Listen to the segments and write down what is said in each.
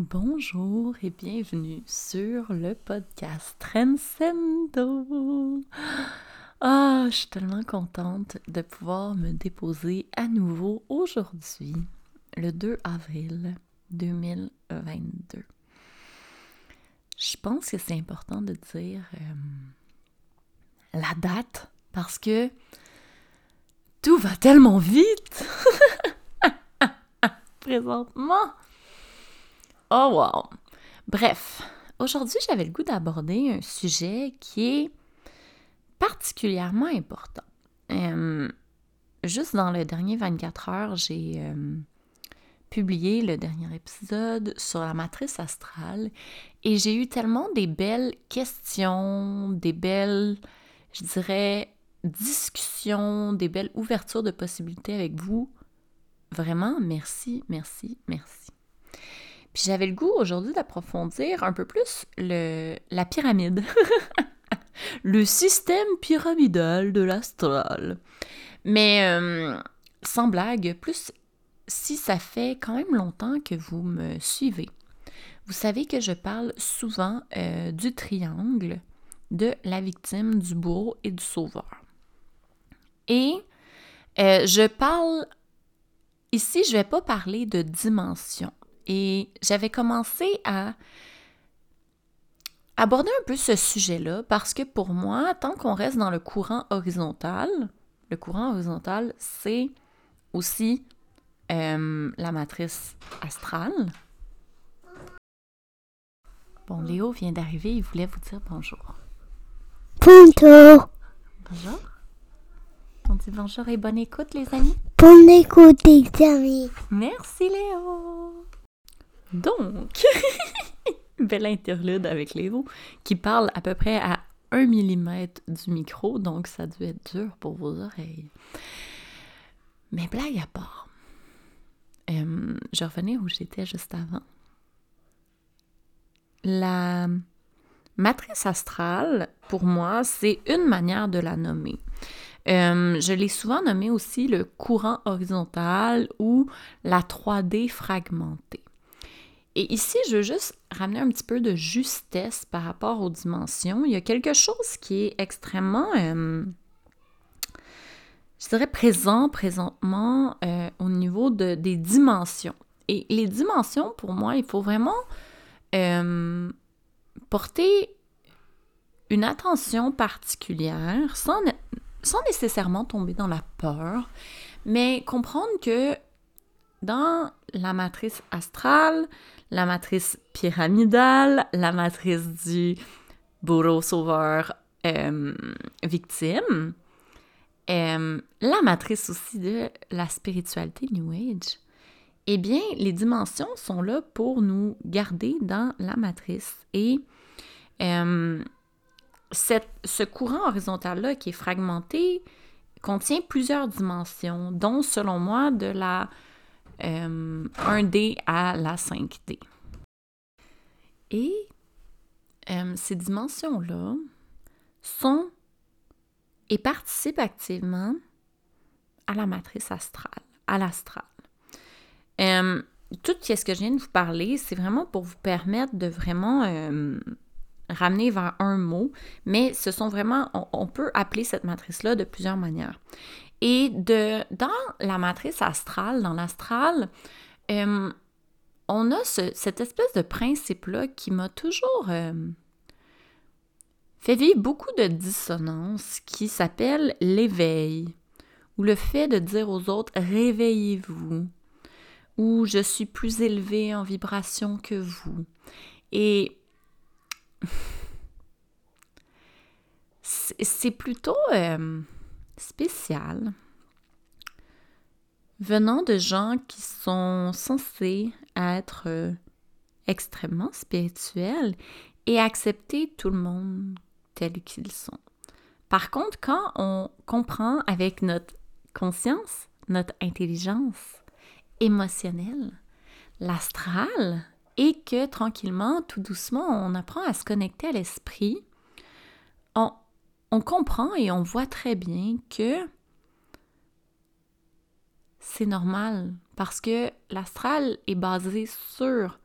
Bonjour et bienvenue sur le podcast Transcendo. Ah, je suis tellement contente de pouvoir me déposer à nouveau aujourd'hui, le 2 avril 2022. Je pense que c'est important de dire euh, la date parce que tout va tellement vite présentement. Oh wow! Bref, aujourd'hui j'avais le goût d'aborder un sujet qui est particulièrement important. Euh, juste dans le dernier 24 heures, j'ai euh, publié le dernier épisode sur la matrice astrale et j'ai eu tellement des belles questions, des belles, je dirais, discussions, des belles ouvertures de possibilités avec vous. Vraiment, merci, merci, merci. Puis j'avais le goût aujourd'hui d'approfondir un peu plus le, la pyramide. le système pyramidal de l'astral. Mais euh, sans blague, plus si ça fait quand même longtemps que vous me suivez, vous savez que je parle souvent euh, du triangle de la victime, du bourreau et du sauveur. Et euh, je parle, ici, je ne vais pas parler de dimension. Et j'avais commencé à aborder un peu ce sujet-là parce que pour moi, tant qu'on reste dans le courant horizontal, le courant horizontal, c'est aussi euh, la matrice astrale. Bon, Léo vient d'arriver, il voulait vous dire bonjour. Bonjour. Bonjour. On dit bonjour et bonne écoute, les amis. Bonne écoute, les amis. Merci, Léo. Donc, belle interlude avec Léo qui parle à peu près à 1 mm du micro, donc ça doit être dur pour vos oreilles. Mais blague à part, euh, je revenais où j'étais juste avant. La matrice astrale, pour moi, c'est une manière de la nommer. Euh, je l'ai souvent nommé aussi le courant horizontal ou la 3D fragmentée. Et ici, je veux juste ramener un petit peu de justesse par rapport aux dimensions. Il y a quelque chose qui est extrêmement, euh, je dirais, présent présentement euh, au niveau de, des dimensions. Et les dimensions, pour moi, il faut vraiment euh, porter une attention particulière sans, sans nécessairement tomber dans la peur, mais comprendre que dans la matrice astrale, la matrice pyramidale, la matrice du bourreau sauveur euh, victime, euh, la matrice aussi de la spiritualité New Age, eh bien, les dimensions sont là pour nous garder dans la matrice. Et euh, ce courant horizontal-là qui est fragmenté contient plusieurs dimensions, dont, selon moi, de la 1D euh, à la 5D. Et euh, ces dimensions-là sont et participent activement à la matrice astrale, à l'astral. Euh, tout ce que je viens de vous parler, c'est vraiment pour vous permettre de vraiment ramener vers un mot, mais ce sont vraiment, on peut appeler cette matrice-là de plusieurs manières. Et de, dans la matrice astrale, dans l'astral, euh, on a cette espèce de principe-là qui m'a toujours euh, fait vivre beaucoup de dissonance qui s'appelle l'éveil, ou le fait de dire aux autres réveillez-vous, ou je suis plus élevé en vibration que vous. Et c'est plutôt... Euh, spécial venant de gens qui sont censés être euh, extrêmement spirituels et accepter tout le monde tel qu'ils sont. Par contre, quand on comprend avec notre conscience, notre intelligence émotionnelle, l'astral, et que tranquillement, tout doucement, on apprend à se connecter à l'esprit, on, on comprend et on voit très bien que c'est normal parce que l'astral est basé sur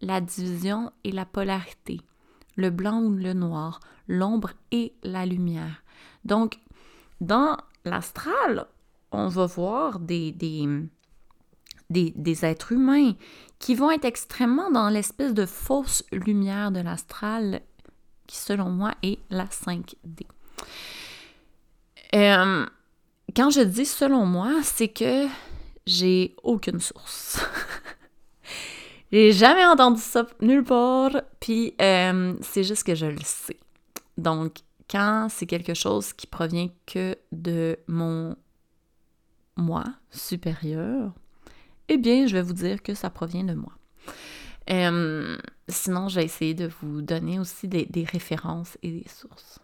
la division et la polarité, le blanc ou le noir, l'ombre et la lumière. Donc, dans l'astral, on va voir des, des, êtres humains qui vont être extrêmement dans l'espèce de fausse lumière de l'astral, qui selon moi est la 5D. Euh, quand je dis selon moi, c'est que j'ai aucune source. j'ai jamais entendu ça nulle part, puis euh, c'est juste que je le sais. Donc, quand c'est quelque chose qui provient que de mon moi supérieur, eh bien, je vais vous dire que ça provient de moi. Euh, sinon, je vais essayer de vous donner aussi des, références et des sources.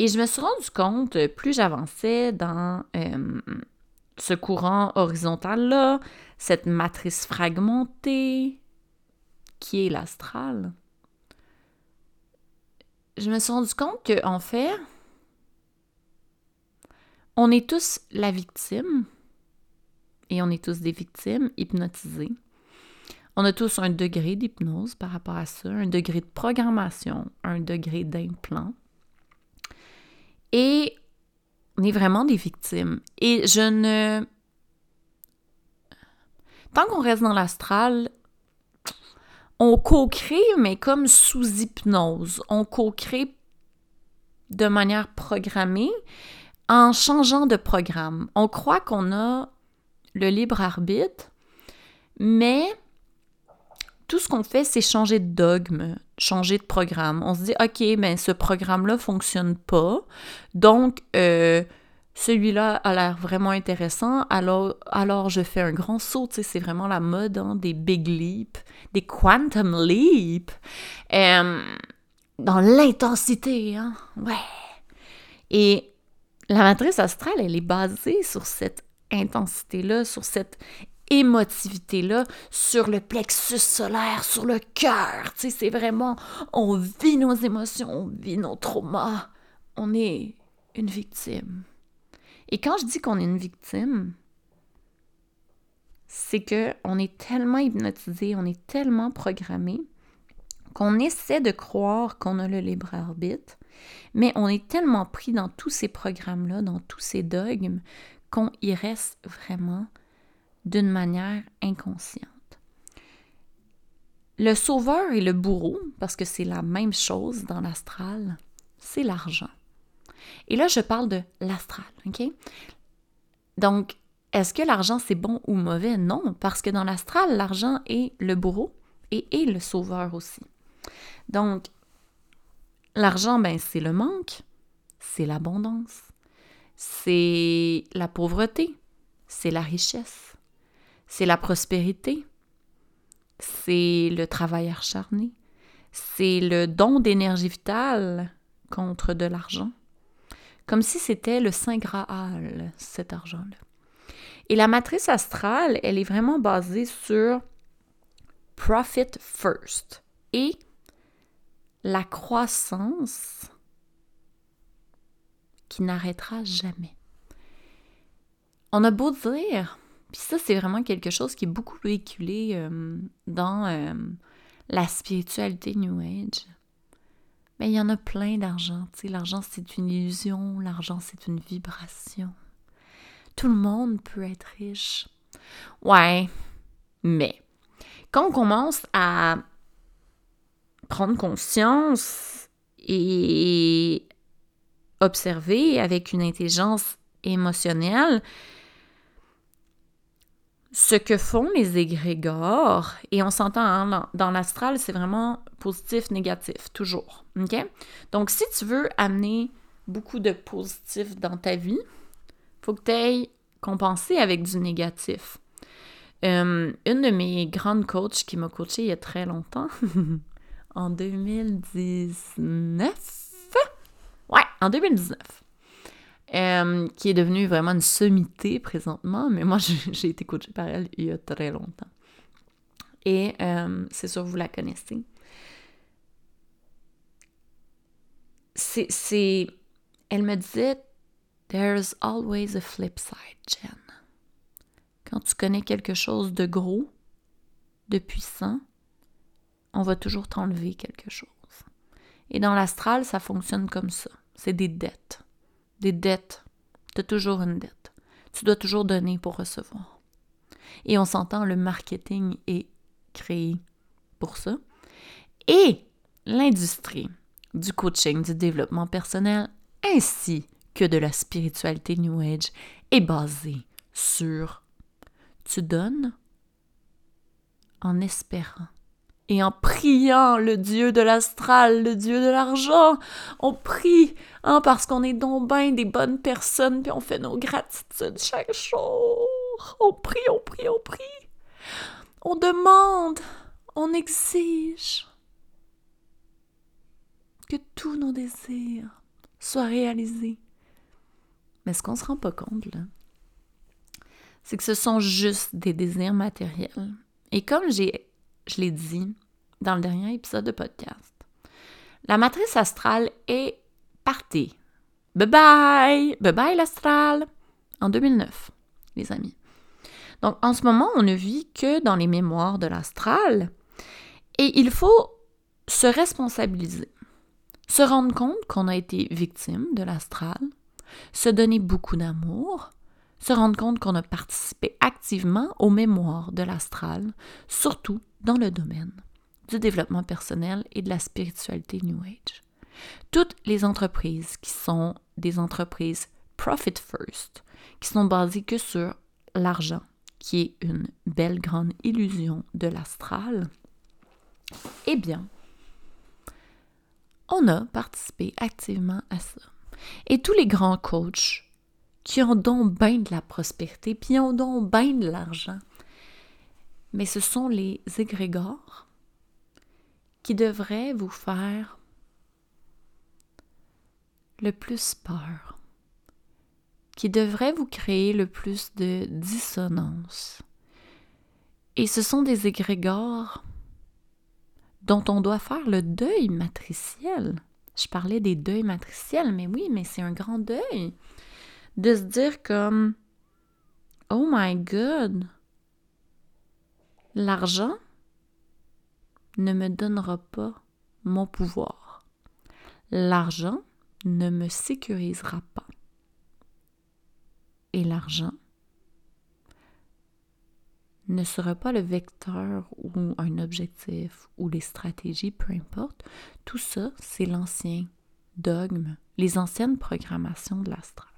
Et je me suis rendu compte, plus j'avançais dans euh, ce courant horizontal-là, cette matrice fragmentée qui est l'astral, je me suis rendu compte qu'en en fait, on est tous la victime et on est tous des victimes hypnotisées. On a tous un degré d'hypnose par rapport à ça, un degré de programmation, un degré d'implant. Et on est vraiment des victimes. Et je ne... Tant qu'on reste dans l'astral, on co-crée, mais comme sous hypnose. On co-crée de manière programmée en changeant de programme. On croit qu'on a le libre arbitre, mais tout ce qu'on fait, c'est changer de dogme, changer de programme. On se dit, OK, ben ce programme-là fonctionne pas, donc euh, celui-là a l'air vraiment intéressant, alors, alors je fais un grand saut. C'est vraiment la mode hein, des big leaps, des quantum leaps, euh, dans l'intensité, hein? Ouais. Et la matrice astrale, elle est basée sur cette intensité-là, sur cette émotivité-là, sur le plexus solaire, sur le cœur. Tu c'est vraiment, on vit nos émotions, on vit nos traumas. On est une victime. Et quand je dis qu'on est une victime, c'est que on est tellement hypnotisé, on est tellement programmé qu'on essaie de croire qu'on a le libre arbitre, mais on est tellement pris dans tous ces programmes-là, dans tous ces dogmes, qu'on y reste vraiment d'une manière inconsciente. Le sauveur et le bourreau, parce que c'est la même chose dans l'astral, c'est l'argent. Et là, je parle de l'astral? Donc, est-ce que l'argent, c'est bon ou mauvais? Non, parce que dans l'astral, l'argent est le bourreau et est le sauveur aussi. Donc, l'argent, ben, c'est le manque, c'est l'abondance, c'est la pauvreté, c'est la richesse, c'est la prospérité, c'est le travail acharné, c'est le don d'énergie vitale contre de l'argent, comme si c'était le Saint Graal, cet argent-là. Et la matrice astrale, elle est vraiment basée sur profit first et la croissance qui n'arrêtera jamais. On a beau dire, puis ça c'est vraiment quelque chose qui est beaucoup véhiculé euh, dans euh, la spiritualité New Age. Mais il y en a plein d'argent. L'argent c'est une illusion, l'argent c'est une vibration. Tout le monde peut être riche. Ouais, mais quand on commence à prendre conscience et observer avec une intelligence émotionnelle ce que font les égrégores, et on s'entend hein, dans l'astral, c'est vraiment positif, négatif, toujours. Donc, si tu veux amener beaucoup de positif dans ta vie, faut que tu ailles compenser avec du négatif. Euh, une de mes grandes coachs qui m'a coachée il y a très longtemps, en 2019, Ouais, en 2019. Qui est devenue vraiment une sommité présentement, mais moi, j'ai été coachée par elle il y a très longtemps. Et c'est sûr, vous la connaissez. C'est. Elle me disait There's always a flip side, Jen. Quand tu connais quelque chose de gros, de puissant, on va toujours t'enlever quelque chose. Et dans l'astral, ça fonctionne comme ça. C'est des dettes. Des dettes. Tu as toujours une dette. Tu dois toujours donner pour recevoir. Et on s'entend, le marketing est créé pour ça. Et l'industrie du coaching, du développement personnel, ainsi que de la spiritualité New Age est basée sur tu donnes en espérant et en priant le Dieu de l'astral, le Dieu de l'argent. On prie hein, parce qu'on est donc bien des bonnes personnes, puis on fait nos gratitudes chaque jour. On prie, on prie, on prie. On demande, on exige que tous nos désirs soient réalisés. Mais ce qu'on se rend pas compte, là, c'est que ce sont juste des désirs matériels. Et comme j'ai je l'ai dit dans le dernier épisode de podcast. La matrice astrale est partie. Bye bye! Bye bye l'astral! En 2009, les amis. Donc en ce moment, on ne vit que dans les mémoires de l'astral et il faut se responsabiliser, se rendre compte qu'on a été victime de l'astral, se donner beaucoup d'amour, se rendre compte qu'on a participé activement aux mémoires de l'astral, surtout dans le domaine du développement personnel et de la spiritualité New Age. Toutes les entreprises qui sont des entreprises profit first, qui sont basées que sur l'argent, qui est une belle grande illusion de l'astral, eh bien, on a participé activement à ça. Et tous les grands coachs qui ont donc bien de la prospérité, puis ont donc bien de l'argent, mais ce sont les égrégores qui devraient vous faire le plus peur, qui devraient vous créer le plus de dissonance. Et ce sont des égrégores dont on doit faire le deuil matriciel. Je parlais des deuils matriciels, mais oui, mais c'est un grand deuil. De se dire comme, oh my god, L'argent ne me donnera pas mon pouvoir. L'argent ne me sécurisera pas. Et l'argent ne sera pas le vecteur ou un objectif ou les stratégies, peu importe. Tout ça, c'est l'ancien dogme, les anciennes programmations de l'astral.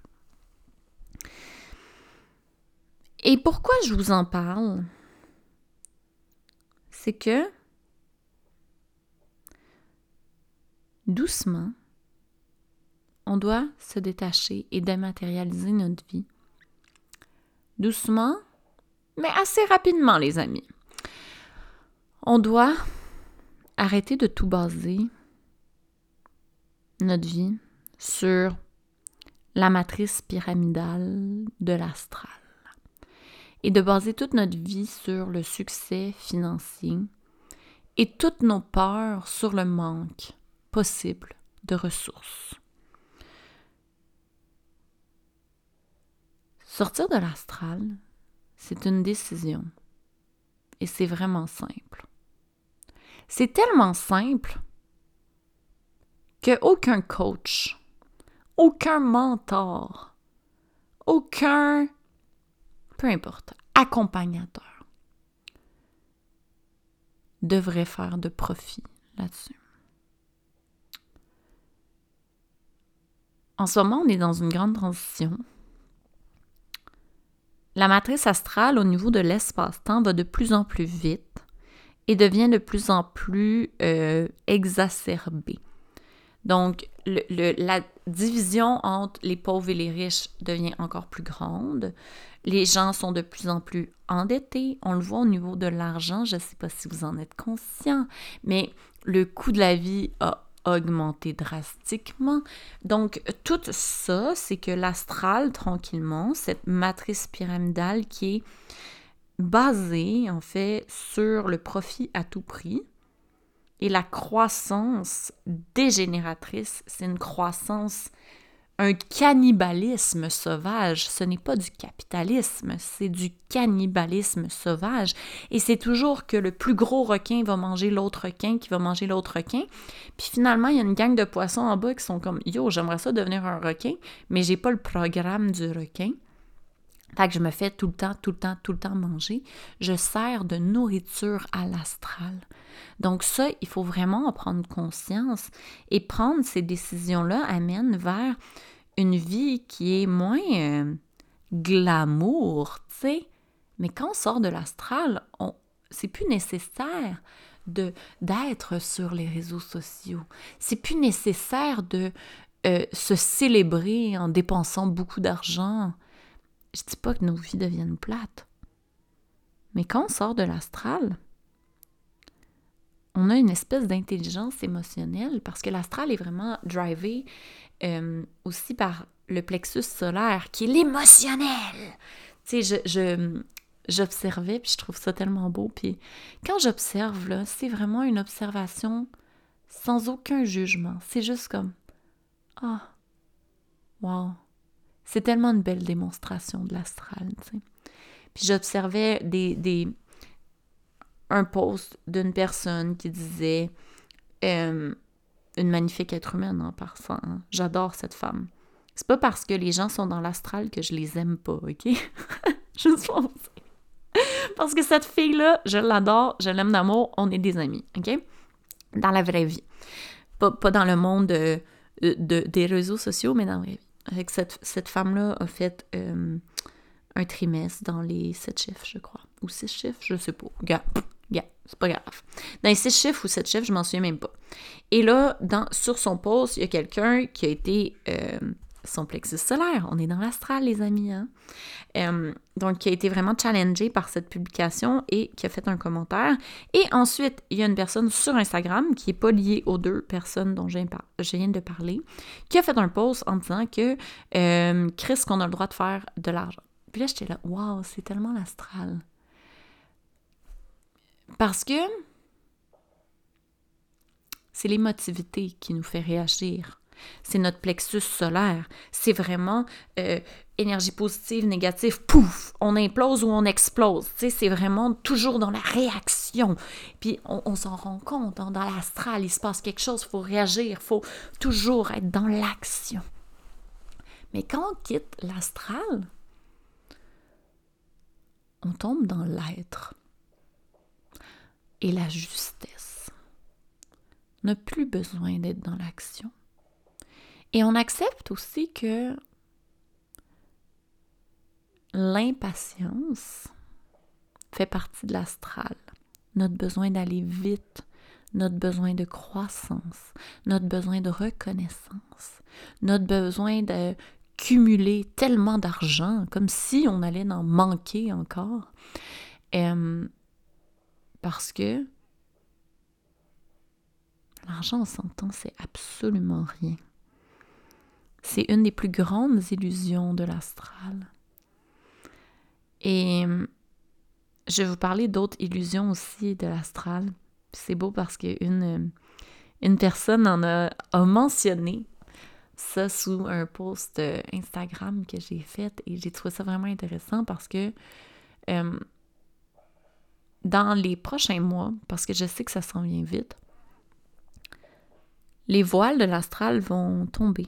Et pourquoi je vous en parle? C'est que doucement, on doit se détacher et dématérialiser notre vie. Doucement, mais assez rapidement, les amis. On doit arrêter de tout baser notre vie sur la matrice pyramidale de l'astral et de baser toute notre vie sur le succès financier et toutes nos peurs sur le manque possible de ressources. Sortir de l'astral, c'est une décision et c'est vraiment simple. C'est tellement simple que aucun coach, aucun mentor, aucun peu importe, accompagnateur, devrait faire de profit là-dessus. En ce moment, on est dans une grande transition. La matrice astrale au niveau de l'espace-temps va de plus en plus vite et devient de plus en plus euh, exacerbée. Donc, la division entre les pauvres et les riches devient encore plus grande. Les gens sont de plus en plus endettés. On le voit au niveau de l'argent. Je ne sais pas si vous en êtes conscient, mais le coût de la vie a augmenté drastiquement. Donc, tout ça, c'est que l'astral, tranquillement, cette matrice pyramidale qui est basée, en fait, sur le profit à tout prix, et la croissance dégénératrice, c'est une croissance un cannibalisme sauvage. Ce n'est pas du capitalisme, c'est du cannibalisme sauvage. Et c'est toujours que le plus gros requin va manger l'autre requin qui va manger l'autre requin. Puis finalement, il y a une gang de poissons en bas qui sont comme Yo, j'aimerais ça devenir un requin, mais j'ai pas le programme du requin. Fait que je me fais tout le temps, tout le temps, tout le temps manger. Je sers de nourriture à l'astral. Donc ça, il faut vraiment en prendre conscience et prendre ces décisions-là amène vers une vie qui est moins euh, glamour, tu sais. Mais quand on sort de l'astral, c'est plus nécessaire de d'être sur les réseaux sociaux. C'est plus nécessaire de euh, se célébrer en dépensant beaucoup d'argent. Je dis pas que nos vies deviennent plates. Mais quand on sort de l'astral, on a une espèce d'intelligence émotionnelle parce que l'astral est vraiment drivé euh, aussi par le plexus solaire qui est l'émotionnel. Tu sais, je, j'observais puis je trouve ça tellement beau. Puis quand j'observe, là, c'est vraiment une observation sans aucun jugement. C'est juste comme Ah, wow, c'est tellement une belle démonstration de l'astral. Puis j'observais des, des, un post d'une personne qui disait euh, une magnifique être humaine en passant. Hein. J'adore cette femme. C'est pas parce que les gens sont dans l'astral que je les aime pas, ok? Juste pour Parce que cette fille-là, je l'adore, je l'aime d'amour, on est des amis, ok? Dans la vraie vie. Pas, dans le monde de, des réseaux sociaux, mais dans la vraie vie. Avec cette, cette femme-là a fait euh, un trimestre dans les sept chiffres, je crois. Ou six chiffres, je sais pas. Gars, c'est pas grave. Dans les six chiffres ou sept chiffres, je m'en souviens même pas. Et là, dans, sur son poste, il y a quelqu'un qui a été euh, son plexus solaire. On est dans l'astral, les amis. Hein? Donc, qui a été vraiment challengé par cette publication et qui a fait un commentaire. Et ensuite, il y a une personne sur Instagram qui n'est pas liée aux deux personnes dont je viens de parler, qui a fait un post en disant que Chris, qu'on a le droit de faire de l'argent. Puis là, j'étais là, waouh, c'est tellement l'astral. Parce que c'est l'émotivité qui nous fait réagir c'est notre plexus solaire. C'est vraiment euh, énergie positive, négative, pouf, on implose ou on explose. c'est vraiment toujours dans la réaction. Puis on, s'en rend compte, hein, dans l'astral, il se passe quelque chose, il faut réagir, il faut toujours être dans l'action. Mais quand on quitte l'astral, on tombe dans l'être et la justesse. N'a plus besoin d'être dans l'action. Et on accepte aussi que l'impatience fait partie de l'astral. Notre besoin d'aller vite, notre besoin de croissance, notre besoin de reconnaissance, notre besoin de cumuler tellement d'argent, comme si on allait en manquer encore. Euh, parce que l'argent, on s'entend, c'est absolument rien. C'est une des plus grandes illusions de l'astral. Et je vais vous parler d'autres illusions aussi de l'astral. C'est beau parce qu'une une personne en a, mentionné ça sous un post Instagram que j'ai fait et j'ai trouvé ça vraiment intéressant parce que euh, dans les prochains mois, parce que je sais que ça s'en vient vite, les voiles de l'astral vont tomber.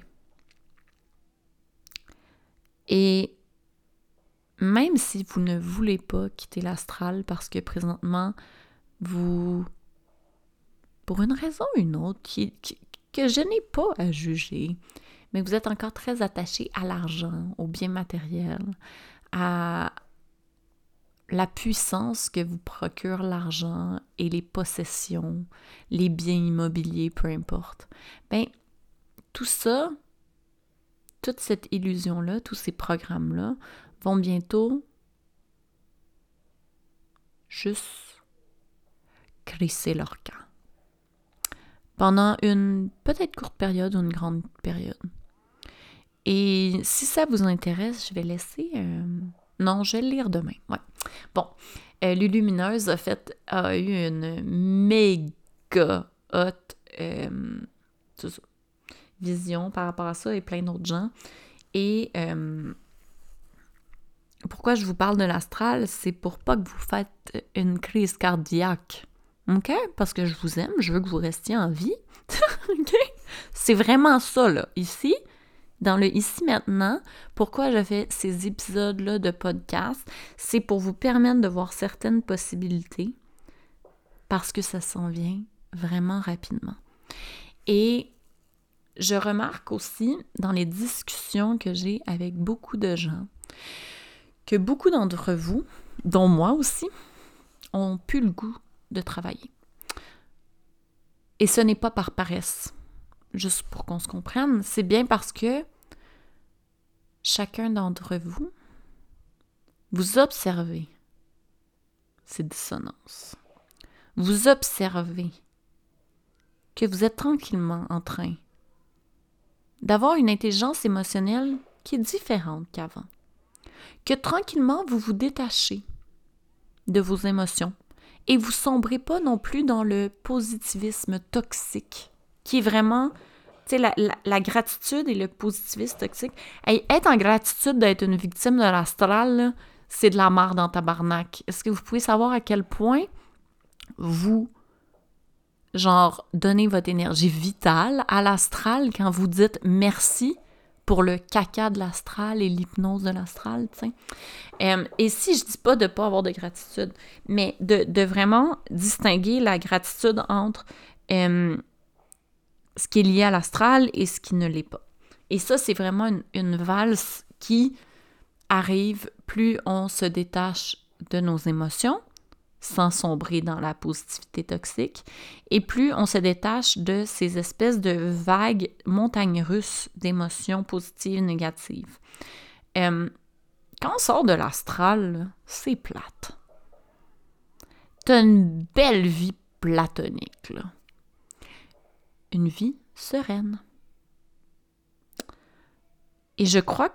Et même si vous ne voulez pas quitter l'astral parce que présentement, vous, pour une raison ou une autre, que je n'ai pas à juger, mais vous êtes encore très attaché à l'argent, aux biens matériels, à la puissance que vous procure l'argent et les possessions, les biens immobiliers, peu importe. Ben, tout ça, toute cette illusion-là, tous ces programmes-là vont bientôt juste crisser leur camp. Pendant une peut-être courte période ou une grande période. Et si ça vous intéresse, je vais laisser. Euh, non, je vais le lire demain. Ouais. Bon. Euh, L'Ulumineuse a fait eu une méga. Euh, vision par rapport à ça et plein d'autres gens. Et euh, pourquoi je vous parle de l'astral, c'est pour pas que vous faites une crise cardiaque. OK? Parce que je vous aime, je veux que vous restiez en vie. OK? C'est vraiment ça, là. Ici, dans le ici maintenant, pourquoi je fais ces épisodes-là de podcast, c'est pour vous permettre de voir certaines possibilités parce que ça s'en vient vraiment rapidement. Et je remarque aussi dans les discussions que j'ai avec beaucoup de gens que beaucoup d'entre vous, dont moi aussi, ont pu le goût de travailler. Et ce n'est pas par paresse, juste pour qu'on se comprenne, c'est bien parce que chacun d'entre vous, vous observez ces dissonances. Vous observez que vous êtes tranquillement en train d'avoir une intelligence émotionnelle qui est différente qu'avant. Que tranquillement, vous vous détachez de vos émotions et vous sombrez pas non plus dans le positivisme toxique, qui est vraiment, tu sais, la, gratitude et le positivisme toxique. être en gratitude d'être une victime de l'astral, c'est de la mort dans tabarnak. Est-ce que vous pouvez savoir à quel point vous genre, donner votre énergie vitale à l'astral quand vous dites merci pour le caca de l'astral et l'hypnose de l'astral, tu. Euh, et si je dis pas de pas avoir de gratitude, mais de, vraiment distinguer la gratitude entre euh, ce qui est lié à l'astral et ce qui ne l'est pas. Et ça, c'est vraiment une valse qui arrive plus on se détache de nos émotions, sans sombrer dans la positivité toxique, et plus on se détache de ces espèces de vagues montagnes russes d'émotions positives négatives. Euh, quand on sort de l'astral, c'est plate. T'as une belle vie platonique, là. Une vie sereine. Et je crois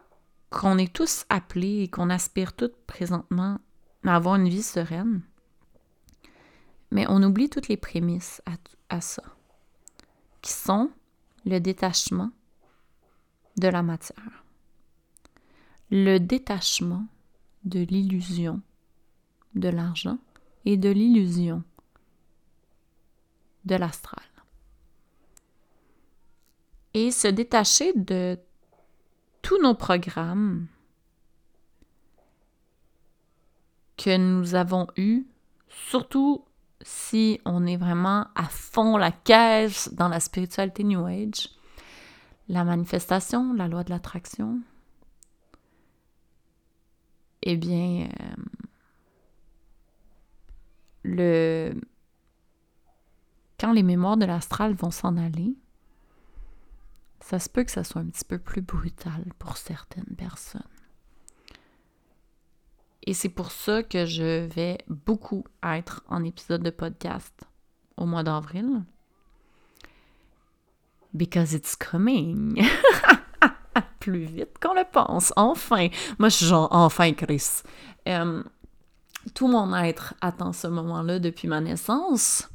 qu'on est tous appelés et qu'on aspire tous présentement à avoir une vie sereine. Mais on oublie toutes les prémices à, ça, qui sont le détachement de la matière, le détachement de l'illusion de l'argent et de l'illusion de l'astral. Et se détacher de tous nos programmes que nous avons eus, surtout si on est vraiment à fond la caisse dans la spiritualité New Age, la manifestation, la loi de l'attraction, eh bien, euh, le... quand les mémoires de l'astral vont s'en aller, ça se peut que ça soit un petit peu plus brutal pour certaines personnes. Et c'est pour ça que je vais beaucoup être en épisode de podcast au mois d'avril. Because it's coming. Plus vite qu'on le pense. Enfin. Moi, je suis genre, enfin, Chris. Euh, tout mon être attend ce moment-là depuis ma naissance.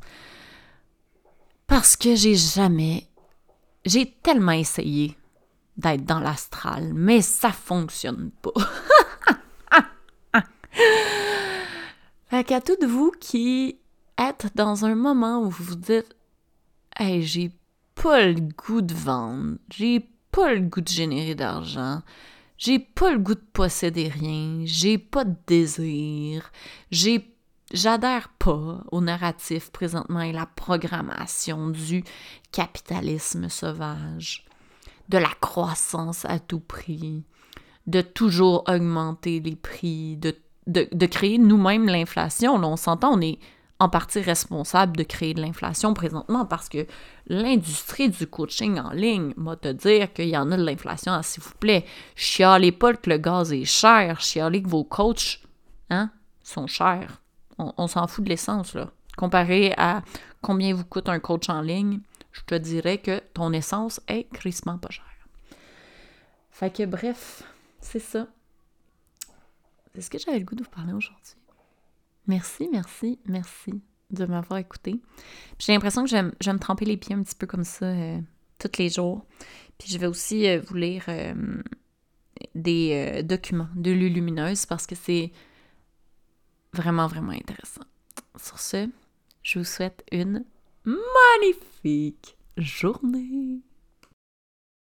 Parce que j'ai jamais. J'ai tellement essayé d'être dans l'astral, mais ça fonctionne pas. fait qu'à toutes vous qui êtes dans un moment où vous vous dites Hey, j'ai pas le goût de vendre, j'ai pas le goût de générer d'argent, j'ai pas le goût de posséder rien, j'ai pas de désir, j'ai J'adhère pas au narratif présentement et la programmation du capitalisme sauvage, de la croissance à tout prix, de toujours augmenter les prix, de de, créer nous-mêmes l'inflation. on s'entend, on est en partie responsable de créer de l'inflation présentement parce que l'industrie du coaching en ligne m'a te dire qu'il y en a de l'inflation, ah, s'il vous plaît. Chialez pas que le gaz est cher, chialez que vos coachs hein, sont chers. On, s'en fout de l'essence, là. Comparé à combien vous coûte un coach en ligne, je te dirais que ton essence est crissement pas chère. Fait que bref, c'est ça. Est-ce que j'avais le goût de vous parler aujourd'hui? Merci, merci, merci de m'avoir écouté. J'ai l'impression que j'aime me tremper les pieds un petit peu comme ça euh, tous les jours. Puis je vais aussi euh, vous lire euh, des documents de Lulumineuse parce que c'est vraiment, vraiment intéressant. Sur ce, je vous souhaite une magnifique journée.